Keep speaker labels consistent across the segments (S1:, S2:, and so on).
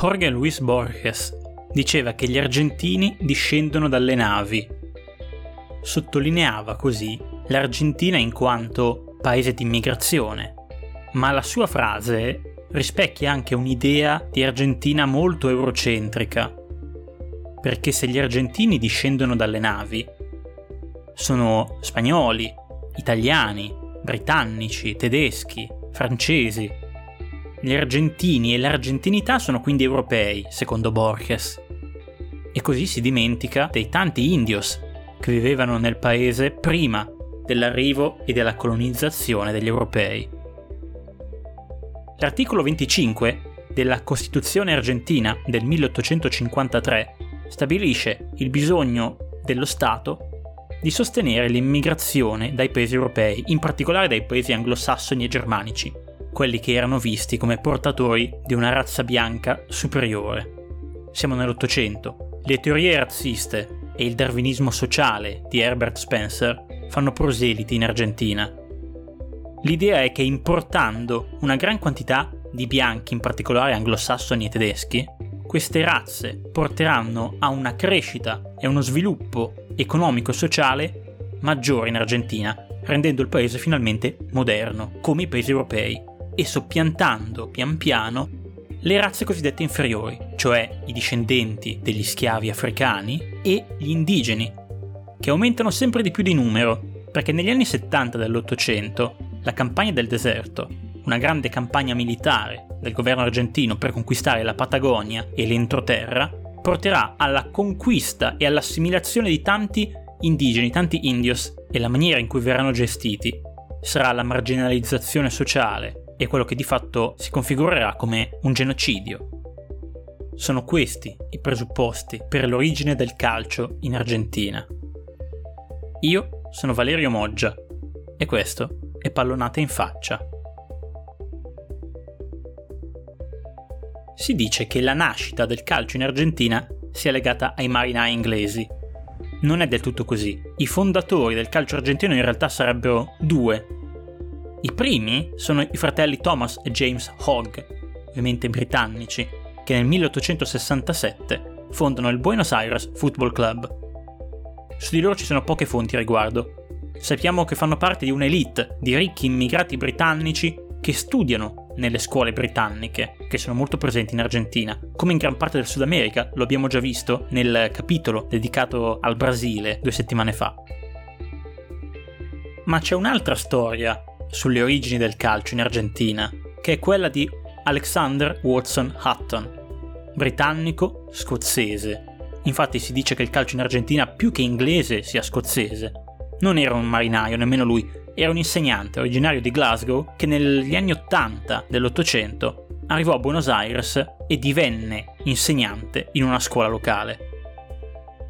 S1: Jorge Luis Borges diceva che gli argentini discendono dalle navi. Sottolineava così l'Argentina in quanto paese di immigrazione, ma la sua frase rispecchia anche un'idea di Argentina molto eurocentrica, perché se gli argentini discendono dalle navi, sono spagnoli, italiani, britannici, tedeschi, francesi. Gli argentini e l'argentinità sono quindi europei, secondo Borges. E così si dimentica dei tanti indios che vivevano nel paese prima dell'arrivo e della colonizzazione degli europei. L'articolo 25 della Costituzione argentina del 1853 stabilisce il bisogno dello Stato di sostenere l'immigrazione dai paesi europei, in particolare dai paesi anglosassoni e germanici, quelli che erano visti come portatori di una razza bianca superiore. Siamo nell'Ottocento. Le teorie razziste e il darwinismo sociale di Herbert Spencer fanno proseliti in Argentina. L'idea è che importando una gran quantità di bianchi, in particolare anglosassoni e tedeschi, queste razze porteranno a una crescita e uno sviluppo economico-sociale maggiore in Argentina, rendendo il paese finalmente moderno, come i paesi europei, e soppiantando pian piano le razze cosiddette inferiori, cioè i discendenti degli schiavi africani e gli indigeni, che aumentano sempre di più di numero, perché negli anni 70 dell'Ottocento la campagna del deserto, una grande campagna militare del governo argentino per conquistare la Patagonia e l'entroterra, porterà alla conquista e all'assimilazione di tanti indigeni, tanti indios, e la maniera in cui verranno gestiti sarà la marginalizzazione sociale e quello che di fatto si configurerà come un genocidio. Sono questi i presupposti per l'origine del calcio in Argentina. Io sono Valerio Moggia e questo è Pallonate in faccia. si dice che la nascita del calcio in Argentina sia legata ai marinai inglesi. Non è del tutto così. I fondatori del calcio argentino in realtà sarebbero due. I primi sono i fratelli Thomas e James Hogg, ovviamente britannici, che nel 1867 fondano il Buenos Aires Football Club. Su di loro ci sono poche fonti a riguardo. Sappiamo che fanno parte di un'elite di ricchi immigrati britannici che studiano nelle scuole britanniche, che sono molto presenti in Argentina, come in gran parte del Sud America, lo abbiamo già visto nel capitolo dedicato al Brasile due settimane fa. Ma c'è un'altra storia sulle origini del calcio in Argentina, che è quella di Alexander Watson Hutton, britannico scozzese. Infatti si dice che il calcio in Argentina più che inglese sia scozzese. Non era un marinaio, nemmeno lui, era un insegnante originario di Glasgow che negli anni 80 dell'Ottocento arrivò a Buenos Aires e divenne insegnante in una scuola locale.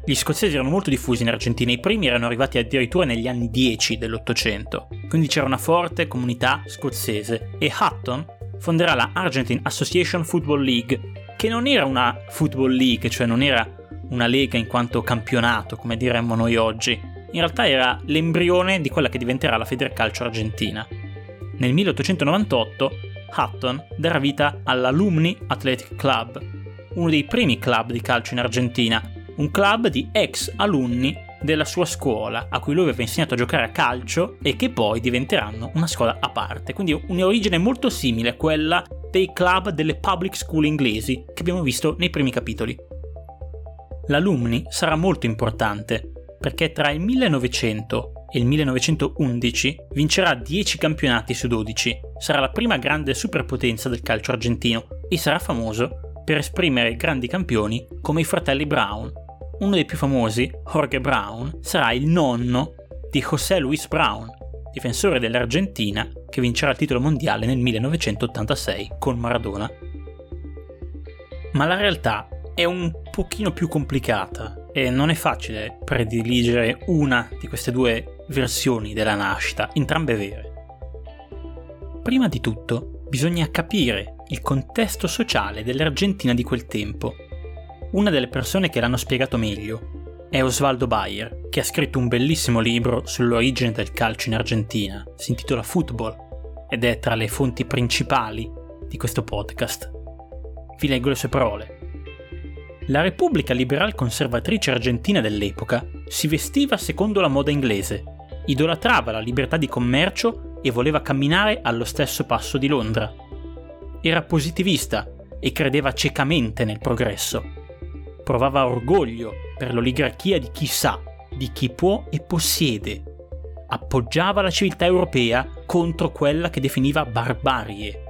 S1: Gli scozzesi erano molto diffusi in Argentina, i primi erano arrivati addirittura negli anni 10 dell'Ottocento, quindi c'era una forte comunità scozzese. E Hutton fonderà la Argentine Association Football League, che non era una Football League, cioè non era una lega in quanto campionato, come diremmo noi oggi, in realtà era l'embrione di quella che diventerà la Federcalcio argentina. Nel 1898 Hutton darà vita all'Alumni Athletic Club, uno dei primi club di calcio in Argentina, un club di ex alunni della sua scuola, a cui lui aveva insegnato a giocare a calcio e che poi diventeranno una scuola a parte, quindi un'origine molto simile a quella dei club delle public school inglesi che abbiamo visto nei primi capitoli. L'alumni sarà molto importante perché tra il 1900 e il 1911 vincerà 10 campionati su 12, sarà la prima grande superpotenza del calcio argentino e sarà famoso per esprimere grandi campioni come i fratelli Brown. Uno dei più famosi, Jorge Brown, sarà il nonno di José Luis Brown, difensore dell'Argentina che vincerà il titolo mondiale nel 1986 con Maradona. Ma la realtà è un pochino più complicata e non è facile prediligere una di queste due versioni della nascita, entrambe vere. Prima di tutto bisogna capire il contesto sociale dell'Argentina di quel tempo. Una delle persone che l'hanno spiegato meglio è Osvaldo Bayer, che ha scritto un bellissimo libro sull'origine del calcio in Argentina, si intitola Football ed è tra le fonti principali di questo podcast. Vi leggo le sue parole. La Repubblica Liberal Conservatrice Argentina dell'epoca si vestiva secondo la moda inglese, idolatrava la libertà di commercio e voleva camminare allo stesso passo di Londra. Era positivista e credeva ciecamente nel progresso. Provava orgoglio per l'oligarchia di chi sa, di chi può e possiede. Appoggiava la civiltà europea contro quella che definiva barbarie.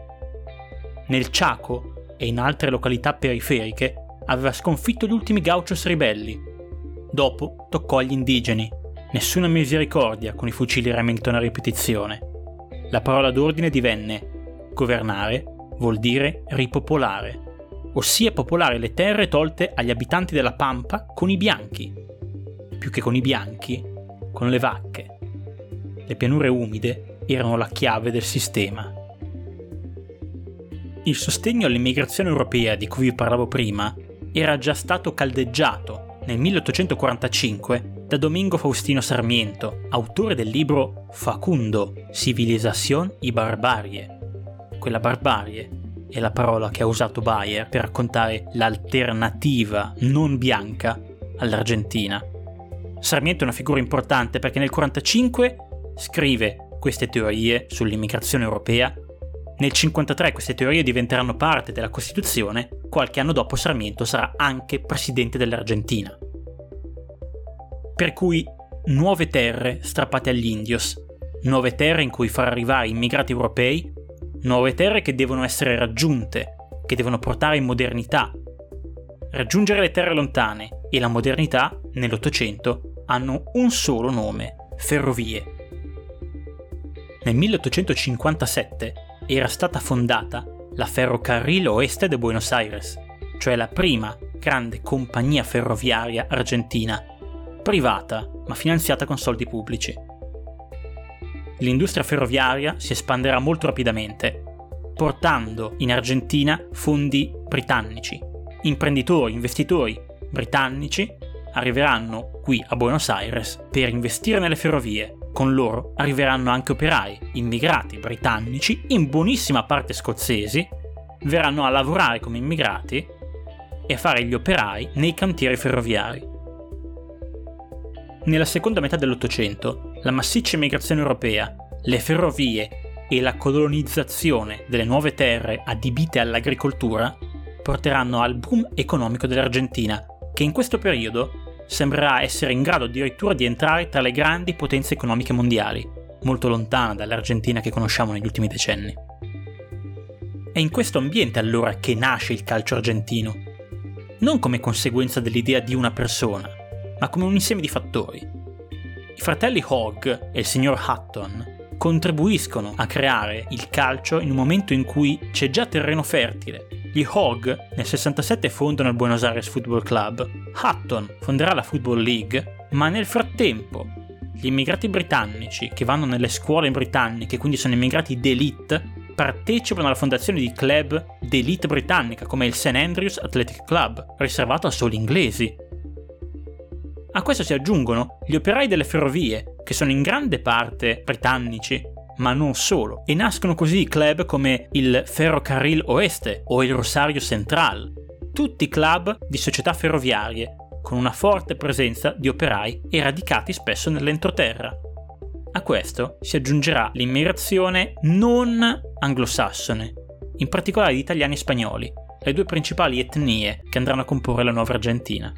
S1: Nel Chaco e in altre località periferiche aveva sconfitto gli ultimi gauchos ribelli. Dopo toccò agli indigeni. Nessuna misericordia con i fucili Remington a ripetizione. La parola d'ordine divenne governare vuol dire ripopolare, ossia popolare le terre tolte agli abitanti della Pampa con i bianchi. Più che con i bianchi, con le vacche. Le pianure umide erano la chiave del sistema. Il sostegno all'immigrazione europea di cui vi parlavo prima era già stato caldeggiato nel 1845 da Domingo Faustino Sarmiento, autore del libro Facundo, Civilización y Barbarie. Quella barbarie è la parola che ha usato Bayer per raccontare l'alternativa non bianca all'Argentina. Sarmiento è una figura importante perché nel 1945 scrive queste teorie sull'immigrazione europea nel 1953 queste teorie diventeranno parte della Costituzione, qualche anno dopo Sarmiento sarà anche presidente dell'Argentina. Per cui nuove terre strappate agli indios, nuove terre in cui far arrivare immigrati europei, nuove terre che devono essere raggiunte, che devono portare in modernità. Raggiungere le terre lontane e la modernità nell'Ottocento hanno un solo nome, ferrovie. Nel 1857 era stata fondata la Ferrocarril Oeste de Buenos Aires, cioè la prima grande compagnia ferroviaria argentina, privata ma finanziata con soldi pubblici. L'industria ferroviaria si espanderà molto rapidamente, portando in Argentina fondi britannici. Imprenditori, investitori britannici arriveranno qui a Buenos Aires per investire nelle ferrovie con loro arriveranno anche operai, immigrati britannici, in buonissima parte scozzesi, verranno a lavorare come immigrati e a fare gli operai nei cantieri ferroviari. Nella seconda metà dell'Ottocento, la massiccia immigrazione europea, le ferrovie e la colonizzazione delle nuove terre adibite all'agricoltura porteranno al boom economico dell'Argentina, che in questo periodo sembrerà essere in grado addirittura di entrare tra le grandi potenze economiche mondiali, molto lontana dall'Argentina che conosciamo negli ultimi decenni. È in questo ambiente allora che nasce il calcio argentino, non come conseguenza dell'idea di una persona, ma come un insieme di fattori. I fratelli Hogg e il signor Hutton contribuiscono a creare il calcio in un momento in cui c'è già terreno fertile gli Hog nel 67 fondano il Buenos Aires Football Club, Hutton fonderà la Football League, ma nel frattempo gli immigrati britannici che vanno nelle scuole britanniche, quindi sono immigrati d'elite, partecipano alla fondazione di club d'elite britannica come il St. Andrews Athletic Club, riservato a soli inglesi. A questo si aggiungono gli operai delle ferrovie, che sono in grande parte britannici, ma non solo, e nascono così club come il Ferrocarril Oeste o il Rosario Central, tutti club di società ferroviarie, con una forte presenza di operai e radicati spesso nell'entroterra. A questo si aggiungerà l'immigrazione non anglosassone, in particolare di italiani e spagnoli, le due principali etnie che andranno a comporre la nuova Argentina.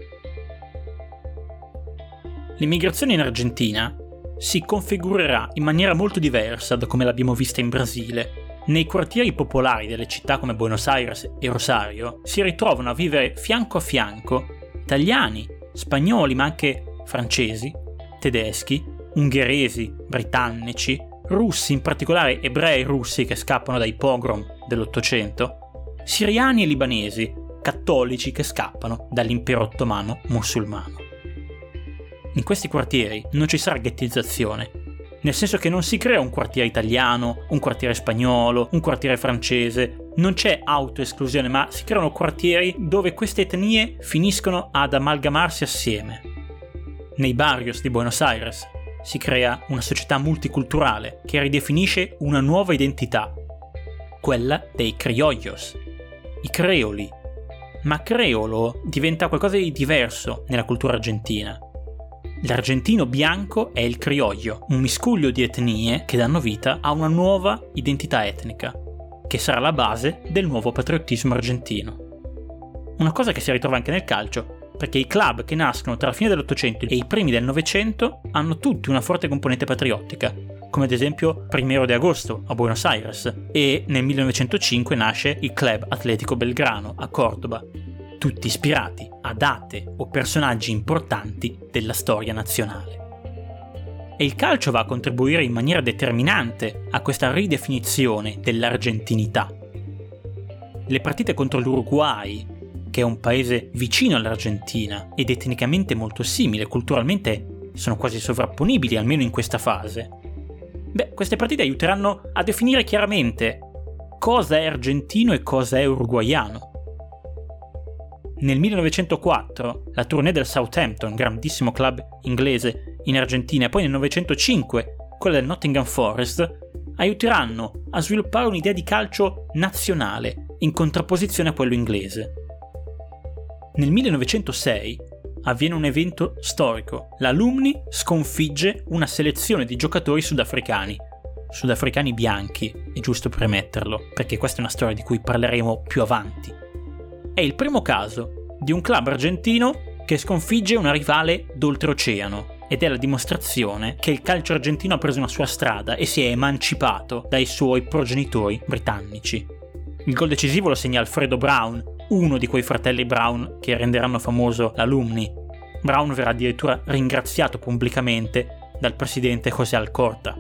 S1: L'immigrazione in Argentina si configurerà in maniera molto diversa da come l'abbiamo vista in Brasile. Nei quartieri popolari delle città come Buenos Aires e Rosario si ritrovano a vivere fianco a fianco italiani, spagnoli ma anche francesi, tedeschi, ungheresi, britannici, russi, in particolare ebrei russi che scappano dai pogrom dell'Ottocento, siriani e libanesi, cattolici che scappano dall'impero ottomano musulmano. In questi quartieri non ci sarà ghettizzazione, nel senso che non si crea un quartiere italiano, un quartiere spagnolo, un quartiere francese, non c'è autoesclusione, ma si creano quartieri dove queste etnie finiscono ad amalgamarsi assieme. Nei barrios di Buenos Aires si crea una società multiculturale che ridefinisce una nuova identità, quella dei criollos, i creoli, ma creolo diventa qualcosa di diverso nella cultura argentina. L'argentino bianco è il crioglio, un miscuglio di etnie che danno vita a una nuova identità etnica, che sarà la base del nuovo patriottismo argentino. Una cosa che si ritrova anche nel calcio, perché i club che nascono tra la fine dell'Ottocento e i primi del Novecento hanno tutti una forte componente patriottica, come ad esempio Primero di Agosto a Buenos Aires e nel 1905 nasce il Club Atletico Belgrano a Cordoba, tutti ispirati a date o personaggi importanti della storia nazionale. E il calcio va a contribuire in maniera determinante a questa ridefinizione dell'argentinità. Le partite contro l'Uruguay, che è un paese vicino all'Argentina ed etnicamente molto simile, culturalmente sono quasi sovrapponibili, almeno in questa fase. Beh, queste partite aiuteranno a definire chiaramente cosa è argentino e cosa è uruguaiano. Nel 1904 la tournée del Southampton, grandissimo club inglese in Argentina, e poi nel 1905 quella del Nottingham Forest, aiuteranno a sviluppare un'idea di calcio nazionale in contrapposizione a quello inglese. Nel 1906 avviene un evento storico. L'Alumni sconfigge una selezione di giocatori sudafricani. Sudafricani bianchi, è giusto premetterlo, perché questa è una storia di cui parleremo più avanti. È il primo caso di un club argentino che sconfigge una rivale d'oltreoceano ed è la dimostrazione che il calcio argentino ha preso una sua strada e si è emancipato dai suoi progenitori britannici. Il gol decisivo lo segna Alfredo Brown, uno di quei fratelli Brown che renderanno famoso l'Alumni. Brown verrà addirittura ringraziato pubblicamente dal presidente José Alcorta.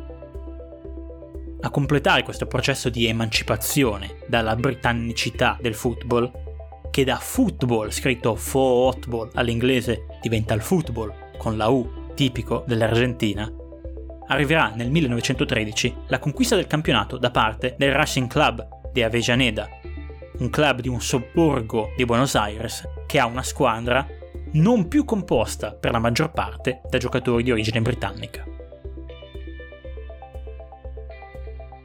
S1: A completare questo processo di emancipazione dalla britannicità del football, che da football, scritto football all'inglese, diventa il football con la U, tipico dell'Argentina, arriverà nel 1913 la conquista del campionato da parte del Racing Club de Avellaneda, un club di un sobborgo di Buenos Aires che ha una squadra non più composta per la maggior parte da giocatori di origine britannica.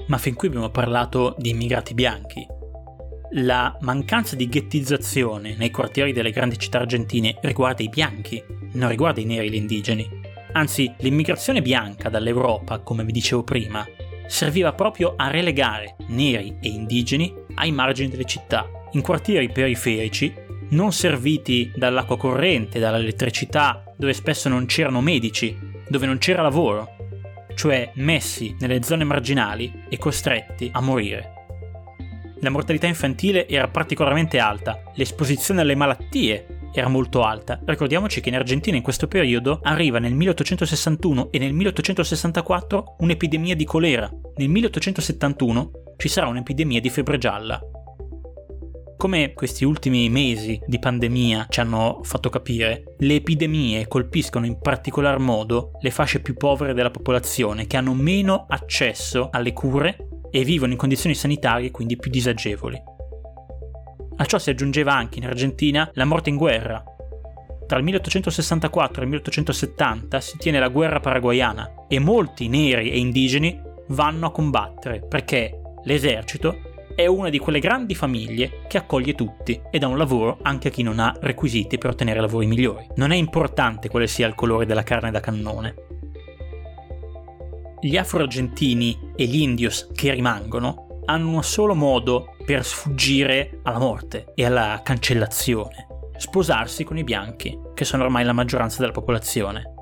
S1: Ma fin qui abbiamo parlato di immigrati bianchi. La mancanza di ghettizzazione nei quartieri delle grandi città argentine riguarda i bianchi, non riguarda i neri e gli indigeni. Anzi, l'immigrazione bianca dall'Europa, come vi dicevo prima, serviva proprio a relegare neri e indigeni ai margini delle città, in quartieri periferici, non serviti dall'acqua corrente, dall'elettricità, dove spesso non c'erano medici, dove non c'era lavoro, cioè messi nelle zone marginali e costretti a morire. La mortalità infantile era particolarmente alta, l'esposizione alle malattie era molto alta. Ricordiamoci che in Argentina in questo periodo arriva nel 1861 e nel 1864 un'epidemia di colera. Nel 1871 ci sarà un'epidemia di febbre gialla. Come questi ultimi mesi di pandemia ci hanno fatto capire, le epidemie colpiscono in particolar modo le fasce più povere della popolazione che hanno meno accesso alle cure e vivono in condizioni sanitarie quindi più disagevoli. A ciò si aggiungeva anche in Argentina la morte in guerra. Tra il 1864 e il 1870 si tiene la guerra paraguayana e molti neri e indigeni vanno a combattere perché l'esercito è una di quelle grandi famiglie che accoglie tutti e dà un lavoro anche a chi non ha requisiti per ottenere lavori migliori. Non è importante quale sia il colore della carne da cannone. Gli afro-argentini e gli indios che rimangono hanno un solo modo per sfuggire alla morte e alla cancellazione. Sposarsi con i bianchi, che sono ormai la maggioranza della popolazione.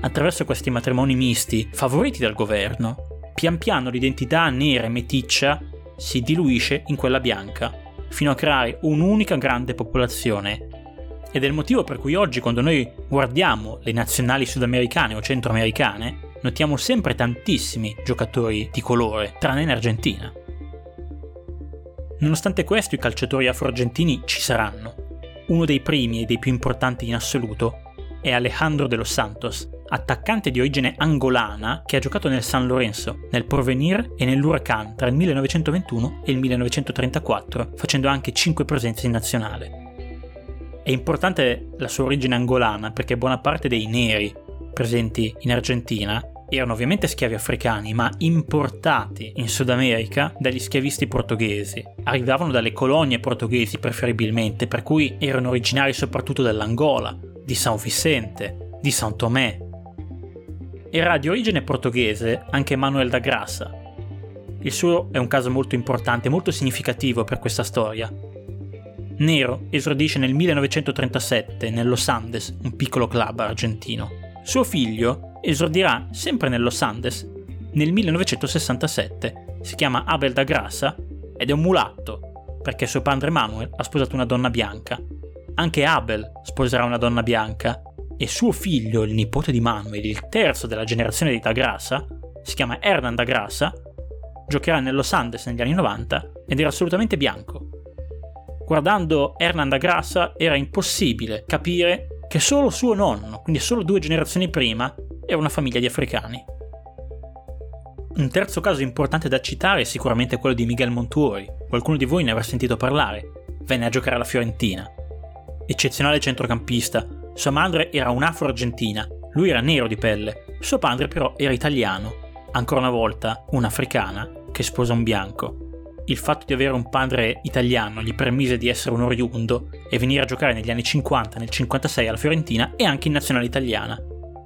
S1: Attraverso questi matrimoni misti, favoriti dal governo, pian piano l'identità nera e meticcia si diluisce in quella bianca, fino a creare un'unica grande popolazione. Ed è il motivo per cui oggi quando noi guardiamo le nazionali sudamericane o centroamericane, notiamo sempre tantissimi giocatori di colore, tranne in Argentina. Nonostante questo i calciatori afro-argentini ci saranno. Uno dei primi e dei più importanti in assoluto è Alejandro de los Santos, attaccante di origine angolana che ha giocato nel San Lorenzo, nel Porvenir e nell'Huracan tra il 1921 e il 1934, facendo anche 5 presenze in nazionale. È importante la sua origine angolana perché buona parte dei neri presenti in Argentina erano ovviamente schiavi africani, ma importati in Sud America dagli schiavisti portoghesi. Arrivavano dalle colonie portoghesi preferibilmente, per cui erano originari soprattutto dell'Angola, di San Vicente, di San Tomé. Era di origine portoghese anche Manuel da Grassa. Il suo è un caso molto importante, molto significativo per questa storia. Nero esordisce nel 1937 nello Sandes, un piccolo club argentino. Suo figlio esordirà sempre nello Sandes nel 1967. Si chiama Abel da Grassa ed è un mulatto, perché suo padre Manuel ha sposato una donna bianca. Anche Abel sposerà una donna bianca e suo figlio, il nipote di Manuel, il terzo della generazione di da Grassa, si chiama Hernan da Grassa, giocherà nello Sandes negli anni 90 ed era assolutamente bianco. Guardando Hernan da Grassa era impossibile capire che solo suo nonno, quindi solo due generazioni prima, era una famiglia di africani. Un terzo caso importante da citare è sicuramente quello di Miguel Montuori. Qualcuno di voi ne avrà sentito parlare. Venne a giocare alla Fiorentina. Eccezionale centrocampista. Sua madre era un'afro-argentina. Lui era nero di pelle. Suo padre però era italiano. Ancora una volta, un'africana che sposa un bianco. Il fatto di avere un padre italiano gli permise di essere un oriundo e venire a giocare negli anni 50 nel 56 alla Fiorentina e anche in nazionale italiana.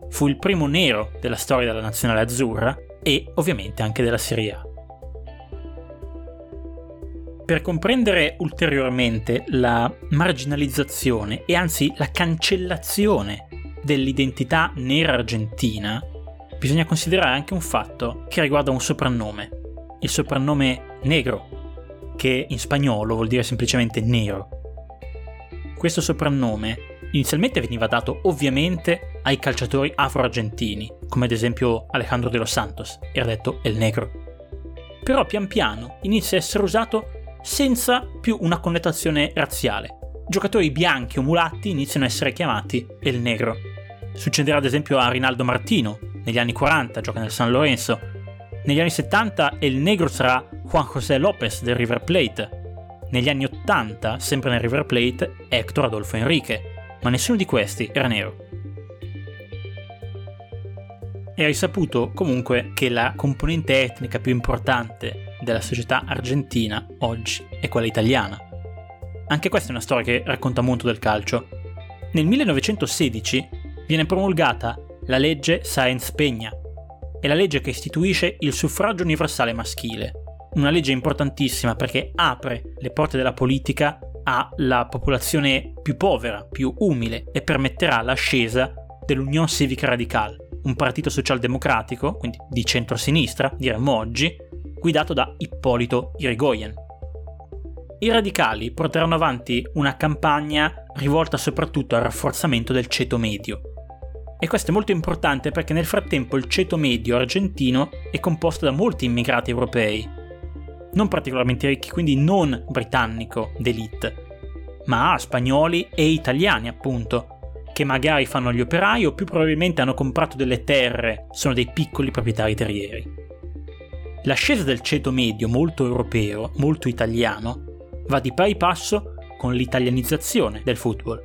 S1: Fu il primo nero della storia della nazionale azzurra e ovviamente anche della Serie A. Per comprendere ulteriormente la marginalizzazione e anzi la cancellazione dell'identità nera argentina, bisogna considerare anche un fatto che riguarda un soprannome, il soprannome negro, che in spagnolo vuol dire semplicemente nero. Questo soprannome inizialmente veniva dato ovviamente ai calciatori afro-argentini, come ad esempio Alejandro de los Santos, era detto El Negro. Però pian piano inizia a essere usato senza più una connotazione razziale. Giocatori bianchi o mulatti iniziano a essere chiamati El Negro. Succederà ad esempio a Rinaldo Martino, negli anni 40 gioca nel San Lorenzo. Negli anni 70 El Negro sarà Juan José López del River Plate. Negli anni 80, sempre nel River Plate, Héctor Adolfo Enrique, ma nessuno di questi era nero. È risaputo comunque che la componente etnica più importante della società argentina oggi è quella italiana. Anche questa è una storia che racconta molto del calcio. Nel 1916 viene promulgata la legge Sáenz Peña, è la legge che istituisce il suffragio universale maschile, una legge importantissima perché apre le porte della politica alla popolazione più povera, più umile e permetterà l'ascesa dell'Unione Civica Radical, un partito socialdemocratico, quindi di centrosinistra, diremmo oggi, guidato da Ippolito Irigoyen. I radicali porteranno avanti una campagna rivolta soprattutto al rafforzamento del ceto medio. E questo è molto importante perché nel frattempo il ceto medio argentino è composto da molti immigrati europei, non particolarmente ricchi, quindi non britannico d'elite, ma spagnoli e italiani appunto, che magari fanno gli operai o più probabilmente hanno comprato delle terre, sono dei piccoli proprietari terrieri. L'ascesa del ceto medio molto europeo, molto italiano, va di pari passo con l'italianizzazione del football.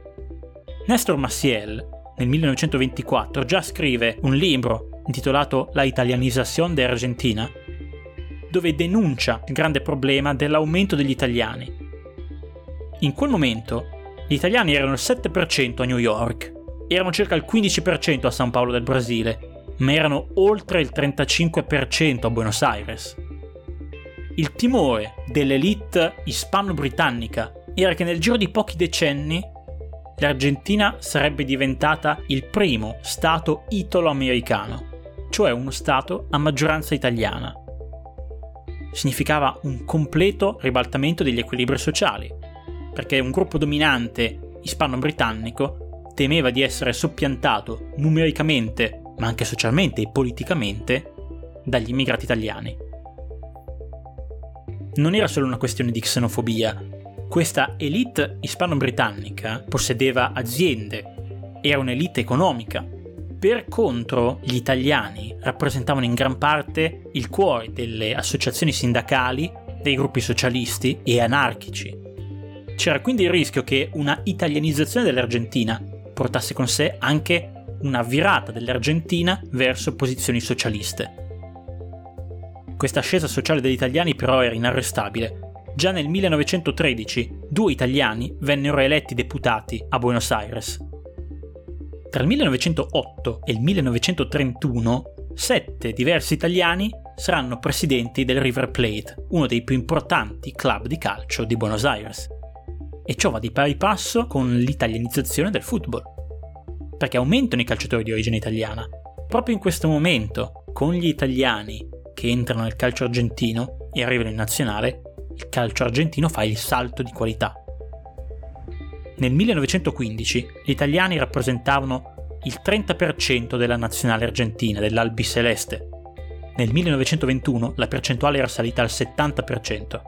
S1: Nestor Maciel, nel 1924, già scrive un libro intitolato La italianizzazione de Argentina, dove denuncia il grande problema dell'aumento degli italiani. In quel momento gli italiani erano il 7% a New York, erano circa il 15% a San Paolo del Brasile, ma erano oltre il 35% a Buenos Aires. Il timore dell'elite ispano-britannica era che nel giro di pochi decenni l'Argentina sarebbe diventata il primo Stato italo-americano, cioè uno Stato a maggioranza italiana significava un completo ribaltamento degli equilibri sociali, perché un gruppo dominante ispano-britannico temeva di essere soppiantato numericamente, ma anche socialmente e politicamente, dagli immigrati italiani. Non era solo una questione di xenofobia, questa elite ispano-britannica possedeva aziende, era un'elite economica, per contro, gli italiani rappresentavano in gran parte il cuore delle associazioni sindacali, dei gruppi socialisti e anarchici. C'era quindi il rischio che una italianizzazione dell'Argentina portasse con sé anche una virata dell'Argentina verso posizioni socialiste. Questa ascesa sociale degli italiani però era inarrestabile. Già nel 1913 due italiani vennero eletti deputati a Buenos Aires. Tra il 1908 e il 1931 sette diversi italiani saranno presidenti del River Plate, uno dei più importanti club di calcio di Buenos Aires. E ciò va di pari passo con l'italianizzazione del football, perché aumentano i calciatori di origine italiana. Proprio in questo momento, con gli italiani che entrano nel calcio argentino e arrivano in nazionale, il calcio argentino fa il salto di qualità. Nel 1915 gli italiani rappresentavano il 30% della nazionale argentina, dell'Albiceleste. Nel 1921 la percentuale era salita al 70%.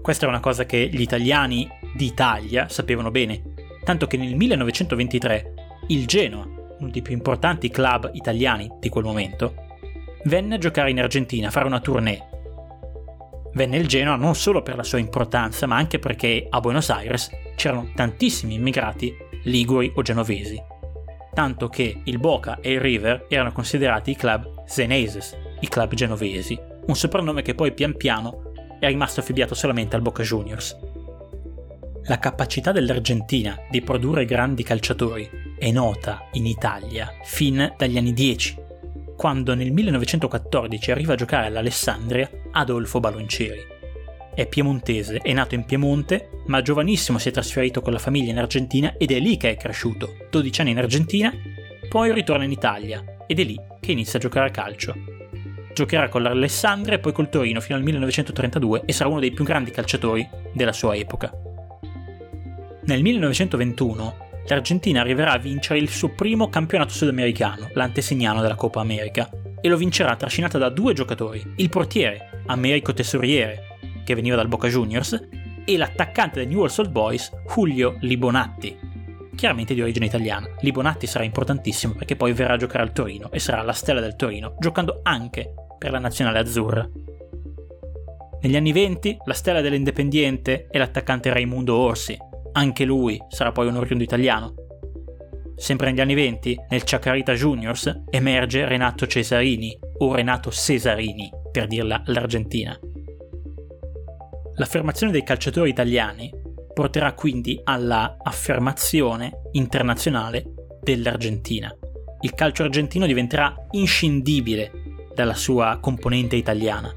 S1: Questa è una cosa che gli italiani d'Italia sapevano bene, tanto che nel 1923 il Genoa, uno dei più importanti club italiani di quel momento, venne a giocare in Argentina, a fare una tournée. Venne il Genoa non solo per la sua importanza, ma anche perché a Buenos Aires c'erano tantissimi immigrati liguri o genovesi, tanto che il Boca e il River erano considerati i club zeneses, i club genovesi, un soprannome che poi pian piano è rimasto affibbiato solamente al Boca Juniors. La capacità dell'Argentina di produrre grandi calciatori è nota in Italia fin dagli anni 10, quando nel 1914 arriva a giocare all'Alessandria Adolfo Baloncieri. È piemontese, è nato in Piemonte, ma giovanissimo si è trasferito con la famiglia in Argentina ed è lì che è cresciuto, 12 anni in Argentina, poi ritorna in Italia ed è lì che inizia a giocare a calcio. Giocherà con l'Alessandria e poi col Torino fino al 1932 e sarà uno dei più grandi calciatori della sua epoca. Nel 1921 l'Argentina arriverà a vincere il suo primo campionato sudamericano, l'antesignano della Coppa America, e lo vincerà trascinata da due giocatori, il portiere, Americo Tesoriere, che veniva dal Boca Juniors, e l'attaccante dei New Orleans Old Boys, Julio Libonatti, chiaramente di origine italiana. Libonatti sarà importantissimo perché poi verrà a giocare al Torino e sarà la stella del Torino, giocando anche per la nazionale azzurra. Negli anni 20 la stella dell'Independiente è l'attaccante Raimundo Orsi, anche lui sarà poi un oriundo italiano. Sempre negli anni 20, nel Chacarita Juniors emerge Renato Cesarini, o Renato Cesarini, per dirla l'Argentina. L'affermazione dei calciatori italiani porterà quindi alla affermazione internazionale dell'Argentina. Il calcio argentino diventerà inscindibile dalla sua componente italiana.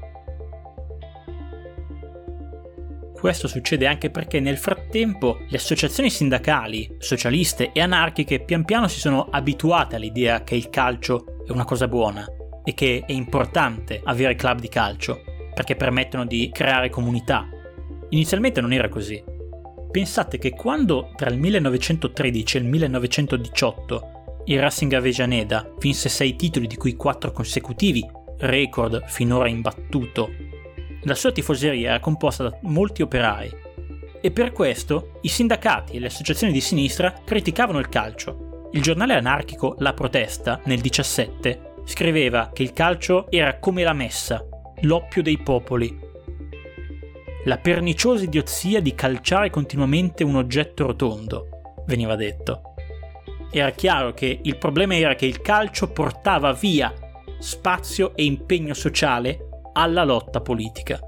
S1: Questo succede anche perché nel frattempo le associazioni sindacali, socialiste e anarchiche pian piano si sono abituate all'idea che il calcio è una cosa buona e che è importante avere club di calcio perché permettono di creare comunità. Inizialmente non era così. Pensate che quando tra il 1913 e il 1918 il Racing Avellaneda vinse 6 titoli di cui 4 consecutivi, record finora imbattuto, la sua tifoseria era composta da molti operai e per questo i sindacati e le associazioni di sinistra criticavano il calcio. Il giornale anarchico La Protesta, nel 17, scriveva che il calcio era come la messa, l'oppio dei popoli. La perniciosa idiozia di calciare continuamente un oggetto rotondo, veniva detto. Era chiaro che il problema era che il calcio portava via spazio e impegno sociale alla lotta politica.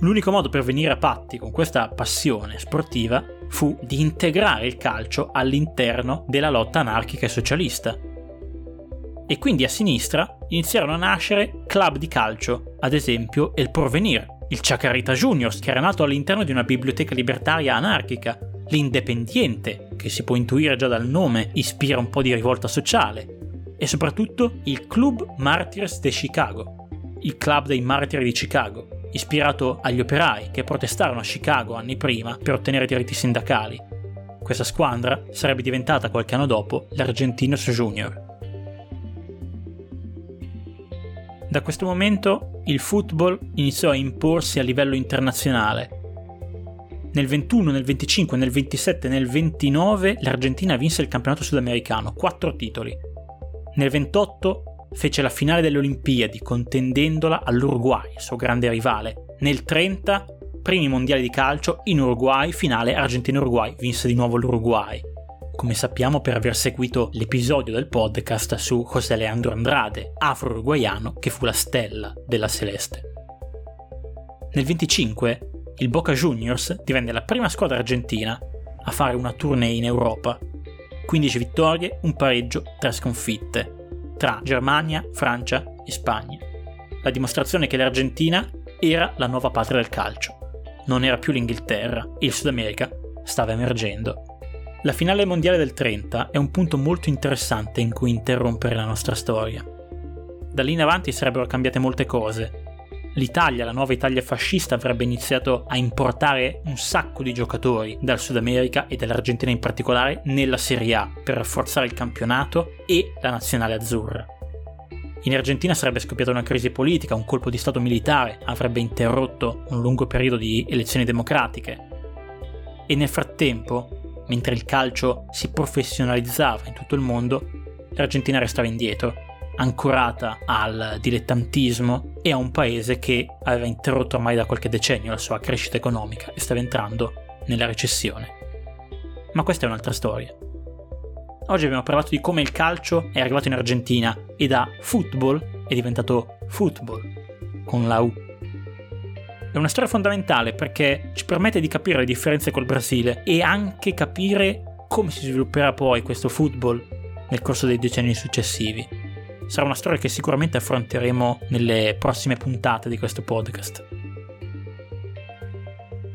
S1: L'unico modo per venire a patti con questa passione sportiva fu di integrare il calcio all'interno della lotta anarchica e socialista, e quindi a sinistra iniziarono a nascere club di calcio, ad esempio El Porvenir, il Chacarita Juniors, che era nato all'interno di una biblioteca libertaria anarchica, l'Independiente, che si può intuire già dal nome ispira un po' di rivolta sociale, e soprattutto il Club Martyrs de Chicago, il club dei martiri di Chicago, ispirato agli operai che protestarono a Chicago anni prima per ottenere diritti sindacali. Questa squadra sarebbe diventata qualche anno dopo l'Argentinos Junior. Da questo momento il football iniziò a imporsi a livello internazionale. Nel 21, nel 25, nel 27 e nel 29 l'Argentina vinse il campionato sudamericano, quattro titoli. Nel 28 fece la finale delle Olimpiadi contendendola all'Uruguay, suo grande rivale. Nel 30 primi mondiali di calcio in Uruguay, finale Argentina-Uruguay, vinse di nuovo l'Uruguay. come sappiamo per aver seguito l'episodio del podcast su José Leandro Andrade, afro-uruguaiano che fu la stella della Celeste. Nel 25 il Boca Juniors divenne la prima squadra argentina a fare una tournée in Europa. 15 vittorie, un pareggio, 3 sconfitte, tra Germania, Francia e Spagna. La dimostrazione che l'Argentina era la nuova patria del calcio. Non era più l'Inghilterra il Sud America stava emergendo. La finale mondiale del 30 è un punto molto interessante in cui interrompere la nostra storia. Da lì in avanti sarebbero cambiate molte cose, l'Italia, la nuova Italia fascista, avrebbe iniziato a importare un sacco di giocatori dal Sud America e dall'Argentina in particolare nella Serie A per rafforzare il campionato e la nazionale azzurra. In Argentina sarebbe scoppiata una crisi politica, un colpo di Stato militare avrebbe interrotto un lungo periodo di elezioni democratiche. E nel frattempo, mentre il calcio si professionalizzava in tutto il mondo, l'Argentina restava indietro ancorata al dilettantismo e a un paese che aveva interrotto ormai da qualche decennio la sua crescita economica e stava entrando nella recessione. Ma questa è un'altra storia. Oggi abbiamo parlato di come il calcio è arrivato in Argentina e da football è diventato football, con la U. È una storia fondamentale perché ci permette di capire le differenze col Brasile e anche capire come si svilupperà poi questo football nel corso dei decenni successivi sarà una storia che sicuramente affronteremo nelle prossime puntate di questo podcast.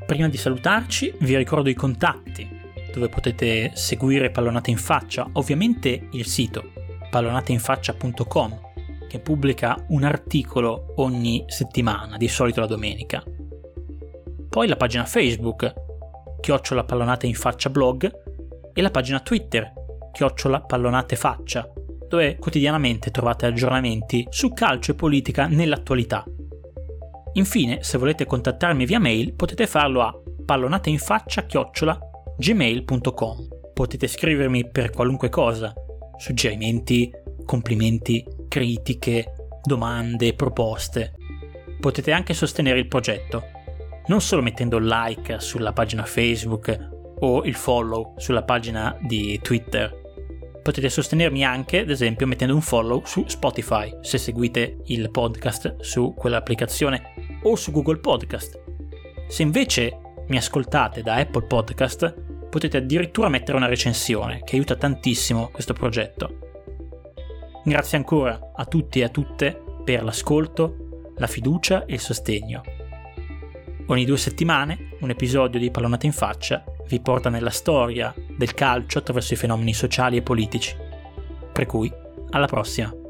S1: Prima di salutarci vi ricordo i contatti dove potete seguire Pallonate in Faccia, ovviamente il sito pallonateinfaccia.com che pubblica un articolo ogni settimana, di solito la domenica. Poi la pagina Facebook, chiocciola pallonate in faccia blog, e la pagina Twitter, chiocciola pallonate faccia, dove quotidianamente trovate aggiornamenti su calcio e politica nell'attualità. Infine, se volete contattarmi via mail, potete farlo a pallonateinfaccia-gmail.com. Potete scrivermi per qualunque cosa, suggerimenti, complimenti, critiche, domande, proposte. Potete anche sostenere il progetto, non solo mettendo like sulla pagina Facebook o il follow sulla pagina di Twitter, Potete sostenermi anche, ad esempio, mettendo un follow su Spotify, se seguite il podcast su quell'applicazione, o su Google Podcast. Se invece mi ascoltate da Apple Podcast, potete addirittura mettere una recensione, che aiuta tantissimo questo progetto. Grazie ancora a tutti e a tutte per l'ascolto, la fiducia e il sostegno. Ogni due settimane un episodio di Pallonata in faccia vi porta nella storia del calcio attraverso i fenomeni sociali e politici. Per cui, alla prossima!